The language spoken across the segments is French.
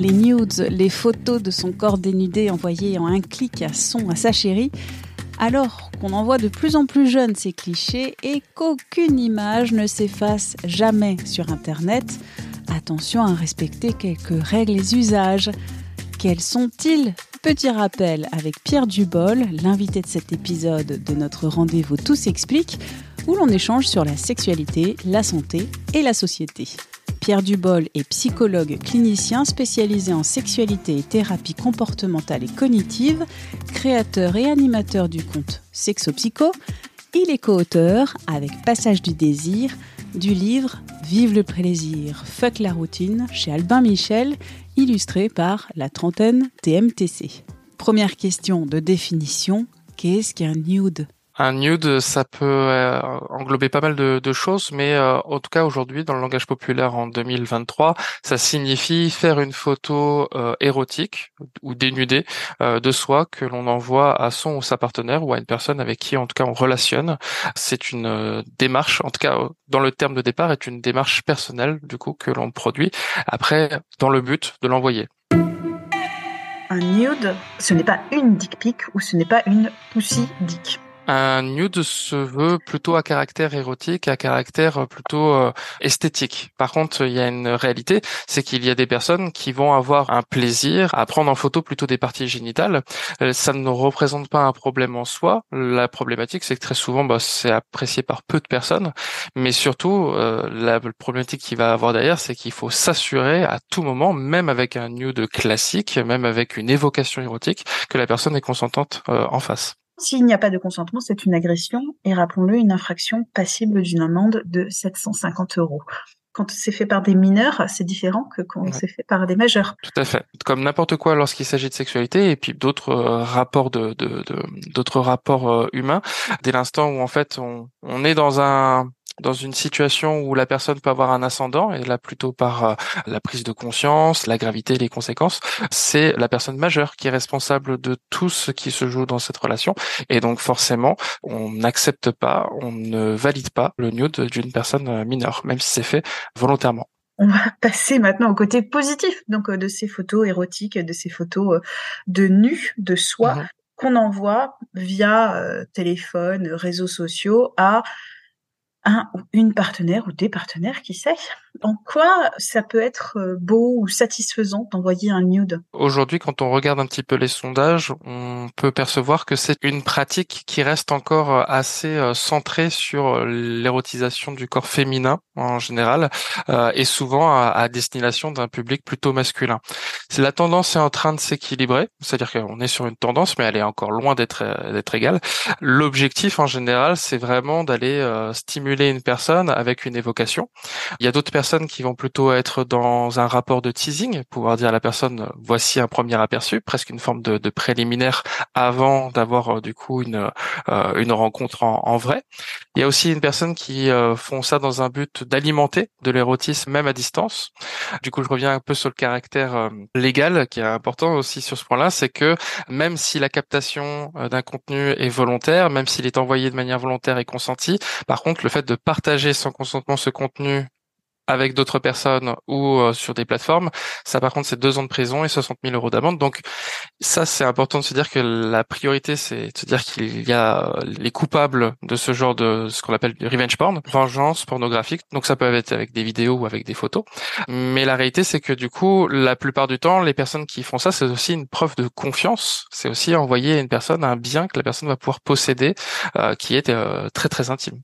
Les nudes, les photos de son corps dénudé envoyées en un clic à son à sa chérie, alors qu'on en voit de plus en plus jeunes ces clichés et qu'aucune image ne s'efface jamais sur Internet, attention à respecter quelques règles et usages. Quels sont-ils? Petit rappel avec Pierre Dubol, l'invité de cet épisode de notre rendez-vous Tout s'explique, où l'on échange sur la sexualité, la santé et la société. Pierre Dubol est psychologue clinicien spécialisé en sexualité et thérapie comportementale et cognitive, créateur et animateur du compte Sexopsycho. Il est co-auteur, avec Passage du désir, du livre Vive le plaisir, fuck la routine chez Albin Michel, illustré par la trentaine TMTC. Première question de définition, qu'est-ce qu'un nude? Un nude, ça peut euh, englober pas mal de, choses, mais euh, en tout cas aujourd'hui, dans le langage populaire en 2023, ça signifie faire une photo euh, érotique ou dénudée euh, de soi que l'on envoie à son ou sa partenaire ou à une personne avec qui en tout cas on relationne. C'est une démarche, en tout cas dans le terme de départ, est une démarche personnelle du coup que l'on produit après dans le but de l'envoyer. Un nude, ce n'est pas une dick pic ou ce n'est pas une pussy dick. Un nude se veut plutôt à caractère érotique, à caractère plutôt euh, esthétique. Par contre, il y a une réalité, c'est qu'il y a des personnes qui vont avoir un plaisir à prendre en photo plutôt des parties génitales. Euh, Ça ne représente pas un problème en soi. La problématique, c'est que très souvent, bah, c'est apprécié par peu de personnes. Mais surtout, euh, la problématique qu'il va avoir derrière, c'est qu'il faut s'assurer à tout moment, même avec un nude classique, même avec une évocation érotique, que la personne est consentante euh, en face. S'il n'y a pas de consentement, c'est une agression et rappelons-le, une infraction passible d'une amende de 750 euros. Quand c'est fait par des mineurs, c'est différent que quand Ouais. c'est fait par des majeurs. Tout à fait. Comme n'importe quoi lorsqu'il s'agit de sexualité et puis d'autres euh, rapports de de- de- d'autres rapports euh, humains, dès l'instant où en fait on, on est dans un dans une situation où la personne peut avoir un ascendant et là plutôt par euh, la prise de conscience, la gravité, les conséquences, c'est la personne majeure qui est responsable de tout ce qui se joue dans cette relation et donc forcément on n'accepte pas, on ne valide pas le nude d'une personne euh, mineure même si c'est fait volontairement. On va passer maintenant au côté positif donc euh, de ces photos érotiques, de ces photos de nu, de soi Mhm. qu'on envoie via téléphone, réseaux sociaux à un ou une partenaire ou des partenaires, qui sait. En quoi ça peut être euh, beau ou satisfaisant d'envoyer un nude? Aujourd'hui, quand on regarde un petit peu les sondages, on peut percevoir que c'est une pratique qui reste encore euh, assez euh, centrée sur l'érotisation du corps féminin en général, et souvent à, destination d'un public plutôt masculin. La tendance est en train de s'équilibrer, c'est-à-dire qu'on est sur une tendance, mais elle est encore loin d'être d'être égale. L'objectif en général, c'est vraiment d'aller stimuler une personne avec une évocation. Il y a d'autres personnes qui vont plutôt être dans un rapport de teasing, pouvoir dire à la personne voici un premier aperçu, presque une forme de, de préliminaire avant d'avoir euh, du coup une euh, une rencontre en, en vrai. Il y a aussi une personne qui euh, font ça dans un but d'alimenter de l'érotisme même à distance. Du coup, je reviens un peu sur le caractère légal qui est important aussi sur ce point-là, c'est que même si la captation d'un contenu est volontaire, même s'il est envoyé de manière volontaire et consentie, par contre, le fait de partager sans consentement ce contenu avec d'autres personnes ou euh, sur des plateformes, ça par contre c'est deux ans de prison et 60 000 euros d'amende. Donc ça c'est important de se dire que la priorité c'est de se dire qu'il y a euh, les coupables de ce genre de ce qu'on appelle du revenge porn, vengeance pornographique. Donc ça peut être avec des vidéos ou avec des photos. Mais la réalité c'est que du coup la plupart du temps les personnes qui font ça c'est aussi une preuve de confiance. C'est aussi envoyer à une personne un bien que la personne va pouvoir posséder euh, qui est euh, très très intime.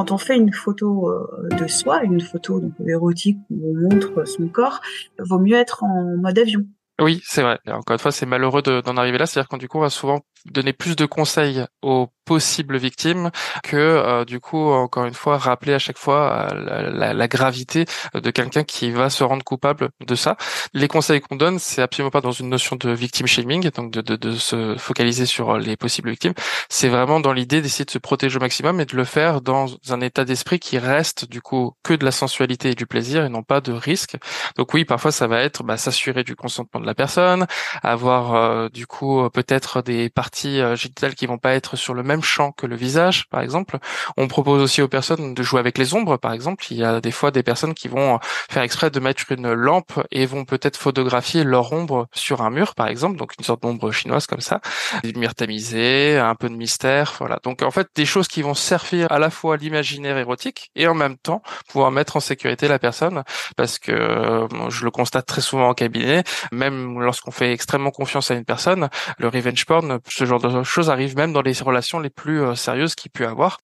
Quand on fait une photo euh, de soi, une photo érotique où on montre son corps, vaut mieux être en mode avion. Oui, c'est vrai. Encore une fois, c'est malheureux de- d'en arriver là. C'est-à-dire qu'on du coup, on va souvent donner plus de conseils aux possibles victimes que du coup encore une fois rappeler à chaque fois la, la, la gravité de quelqu'un qui va se rendre coupable de ça. Les conseils qu'on donne, c'est absolument pas dans une notion de victim shaming, donc de, de, de se focaliser sur les possibles victimes. C'est vraiment dans l'idée d'essayer de se protéger au maximum et de le faire dans un état d'esprit qui reste du coup que de la sensualité et du plaisir et non pas de risque. Donc oui, parfois ça va être bah, s'assurer du consentement de la personne, avoir euh, du coup peut-être des parties euh, génitales qui vont pas être sur le même champ que le visage, par exemple. On propose aussi aux personnes de jouer avec les ombres, par exemple. Il y a des fois des personnes qui vont faire exprès de mettre une lampe et vont peut-être photographier leur ombre sur un mur, par exemple, donc une sorte d'ombre chinoise comme ça, des lumières tamisées, un peu de mystère, voilà. Donc en fait des choses qui vont servir à la fois l'imaginaire érotique et en même temps pouvoir mettre en sécurité la personne, parce que euh, je le constate très souvent en cabinet, même lorsqu'on fait extrêmement confiance à une personne, le revenge porn, ce genre de choses arrive même dans les relations les plus euh, sérieuses qu'il peut avoir.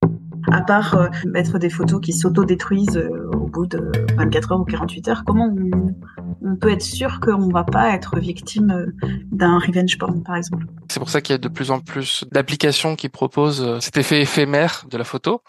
À part euh, mettre des photos qui s'auto-détruisent au bout de 24 heures ou 48 heures, comment on, peut être sûr qu'on va pas être victime d'un revenge porn, par exemple? C'est pour ça qu'il y a de plus en plus d'applications qui proposent euh, cet effet éphémère de la photo.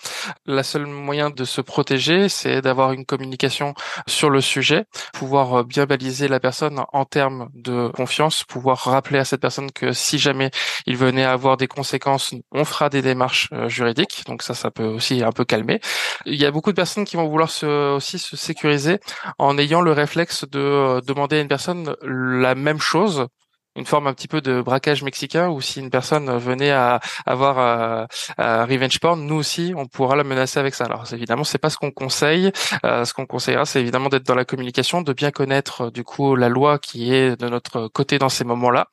La seule moyen de se protéger, c'est d'avoir une communication sur le sujet, pouvoir euh, bien baliser la personne en termes de confiance, pouvoir rappeler à cette personne que si jamais il venait à avoir des conséquences, on fera des démarches euh, juridiques. Donc ça, ça peut aussi un peu calmer. Il y a beaucoup de personnes qui vont vouloir se, aussi se sécuriser en ayant le réflexe de demander à une personne la même chose une forme un petit peu de braquage mexicain où si une personne venait à avoir euh, revenge porn, nous aussi on pourra la menacer avec ça. Alors évidemment c'est pas ce qu'on conseille. Euh, ce qu'on conseillera c'est évidemment d'être dans la communication, de bien connaître euh, du coup la loi qui est de notre côté dans ces moments-là,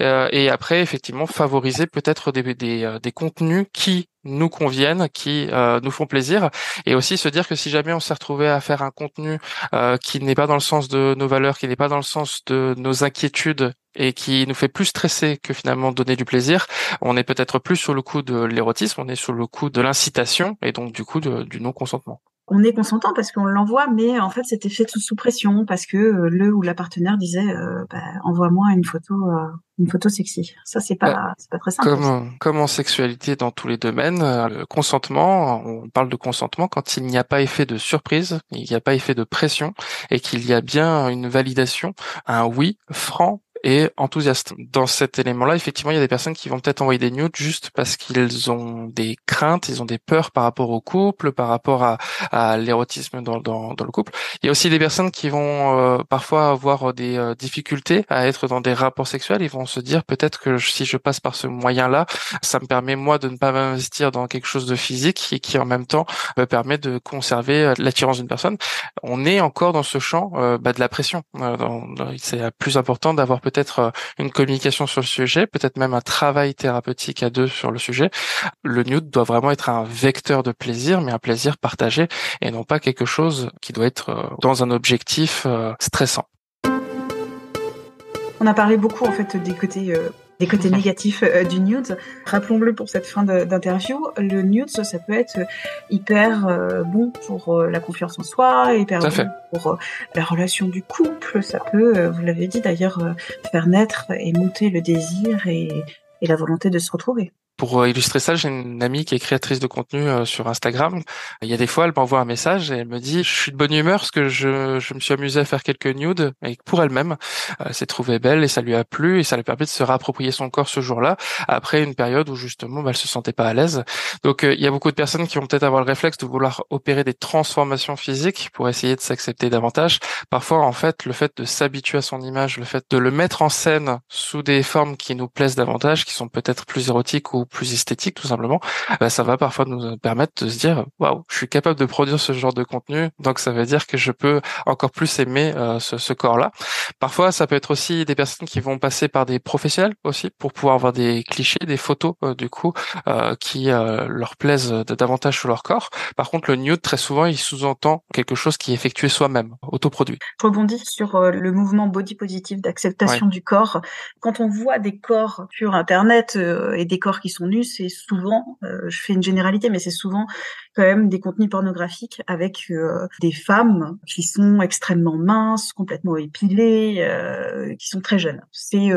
et après effectivement favoriser peut-être des, des, des contenus qui nous conviennent, qui euh, nous font plaisir, et aussi se dire que si jamais on s'est retrouvé à faire un contenu euh, qui n'est pas dans le sens de nos valeurs, qui n'est pas dans le sens de nos inquiétudes et qui nous fait plus stresser que finalement donner du plaisir, on est peut-être plus sur le coup de l'érotisme, on est sur le coup de l'incitation et donc du coup du non-consentement on est consentant parce qu'on l'envoie, mais en fait c'était fait sous pression parce que euh, le ou la partenaire disait euh, bah, envoie-moi une photo, euh, une photo sexy. Ça c'est pas, bah, c'est pas très simple. Comme, comme en sexualité dans tous les domaines, le consentement, on parle de consentement quand il n'y a pas effet de surprise, il n'y a pas effet de pression et qu'il y a bien une validation, un oui franc et enthousiaste. Dans cet élément-là, effectivement, il y a des personnes qui vont peut-être envoyer des nudes juste parce qu'ils ont des craintes, ils ont des peurs par rapport au couple, par rapport à, à l'érotisme dans, dans, dans, le couple. Il y a aussi des personnes qui vont euh, parfois avoir des euh, difficultés à être dans des rapports sexuels. Ils vont se dire peut-être que si je passe par ce moyen-là, ça me permet moi de ne pas m'investir dans quelque chose de physique et qui en même temps me permet de conserver euh, l'attirance d'une personne. On est encore dans ce champ bah, de la pression. c'est plus important d'avoir peut-être peut-être euh, une communication sur le sujet, peut-être même un travail thérapeutique à deux sur le sujet. Le nude doit vraiment être un vecteur de plaisir, mais un plaisir partagé et non pas quelque chose qui doit être euh, dans un objectif euh, stressant. On a parlé beaucoup en fait des côtés des côtés négatifs euh, du nude. Rappelons-le pour cette fin d'interview, le nude, ça peut être hyper euh, bon pour euh, la confiance en soi, hyper bon pour la relation du couple. Ça peut, vous l'avez dit d'ailleurs, faire naître et monter le désir et la volonté de se retrouver. Pour euh, illustrer ça, j'ai une amie qui est créatrice de contenu euh, sur Instagram. Il y a des fois, elle m'envoie un message et elle me dit, je suis de bonne humeur parce que je, je me suis amusé à faire quelques nudes et pour elle-même, elle s'est trouvée belle et ça lui a plu et ça lui permet de se réapproprier son corps ce jour-là après une période où justement, bah, elle se sentait pas à l'aise. Donc, euh, il y a beaucoup de personnes qui vont peut-être avoir le réflexe de vouloir opérer des transformations physiques pour essayer de s'accepter davantage. Parfois, en fait, le fait de s'habituer à son image, le fait de le mettre en scène sous des formes qui nous plaisent davantage, qui sont peut-être plus érotiques ou plus esthétique tout simplement, bah, ça va parfois nous permettre de se dire waouh, je suis capable de produire ce genre de contenu, donc ça veut dire que je peux encore plus aimer euh, ce, ce corps-là. Parfois, ça peut être aussi des personnes qui vont passer par des professionnels aussi pour pouvoir avoir des clichés, des photos euh, du coup euh, qui leur plaisent davantage sur leur corps. Par contre, le nude très souvent, il sous-entend quelque chose qui est effectué soi-même, autoproduit. Je rebondis sur le mouvement body positive d'acceptation du corps. Quand on voit des corps sur internet et des corps qui sont nus, c'est souvent, je fais une généralité, mais c'est souvent quand même des contenus pornographiques avec des femmes qui sont extrêmement minces, complètement épilées, qui sont très jeunes. C'est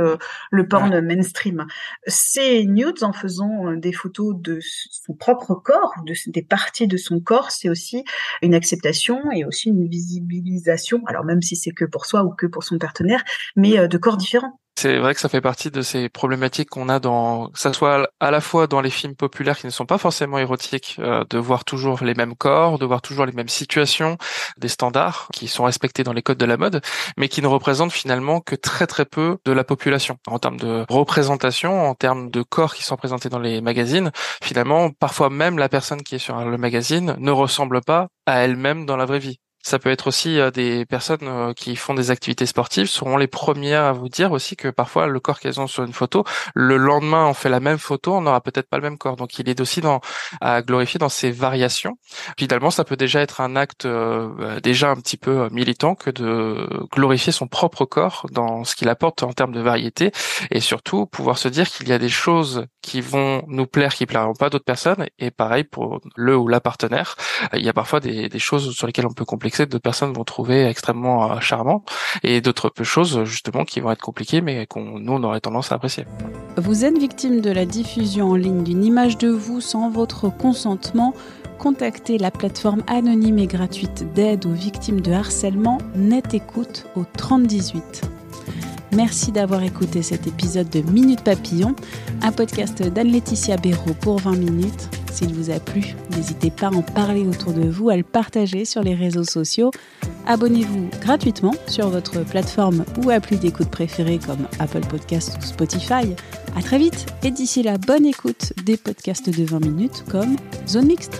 le porn mainstream. Ces nudes, en faisant des photos de son propre corps, de, des parties de son corps, c'est aussi une acceptation et aussi une visibilisation. Alors même si c'est que pour soi ou que pour son partenaire, mais de corps différents. C'est vrai que ça fait partie de ces problématiques qu'on a dans, que ça soit à la fois dans les films populaires qui ne sont pas forcément érotiques, euh, de voir toujours les mêmes corps, de voir toujours les mêmes situations, des standards qui sont respectés dans les codes de la mode, mais qui ne représentent finalement que très très peu de la population en termes de représentation, en termes de corps qui sont présentés dans les magazines. Finalement, parfois même la personne qui est sur le magazine ne ressemble pas à elle-même dans la vraie vie. Ça peut être aussi euh, des personnes euh, qui font des activités sportives seront les premières à vous dire aussi que parfois le corps qu'elles ont sur une photo, le lendemain on fait la même photo, on n'aura peut-être pas le même corps. Donc il est aussi dans à glorifier dans ces variations. Finalement, ça peut déjà être un acte euh, bah, déjà un petit peu militant que de glorifier son propre corps dans ce qu'il apporte en termes de variété et surtout pouvoir se dire qu'il y a des choses qui vont nous plaire qui plairont pas d'autres personnes et pareil pour le ou la partenaire. Il y a parfois des, des choses sur lesquelles on peut complexer de personnes vont trouver extrêmement euh, charmant et d'autres choses justement qui vont être compliquées mais qu'on nous on aurait tendance à apprécier. Vous êtes victime de la diffusion en ligne d'une image de vous sans votre consentement contactez la plateforme anonyme et gratuite d'aide aux victimes de harcèlement Net Écoute au 3018. Merci d'avoir écouté cet épisode de Minute Papillon, un podcast d'Anne-Laetitia Béraud pour 20 minutes. S'il vous a plu, n'hésitez pas à en parler autour de vous, à le partager sur les réseaux sociaux. Abonnez-vous gratuitement sur votre plateforme ou appli d'écoute préférée comme Apple Podcast ou Spotify. À très vite et d'ici là, bonne écoute des podcasts de 20 minutes comme Zone Mixte.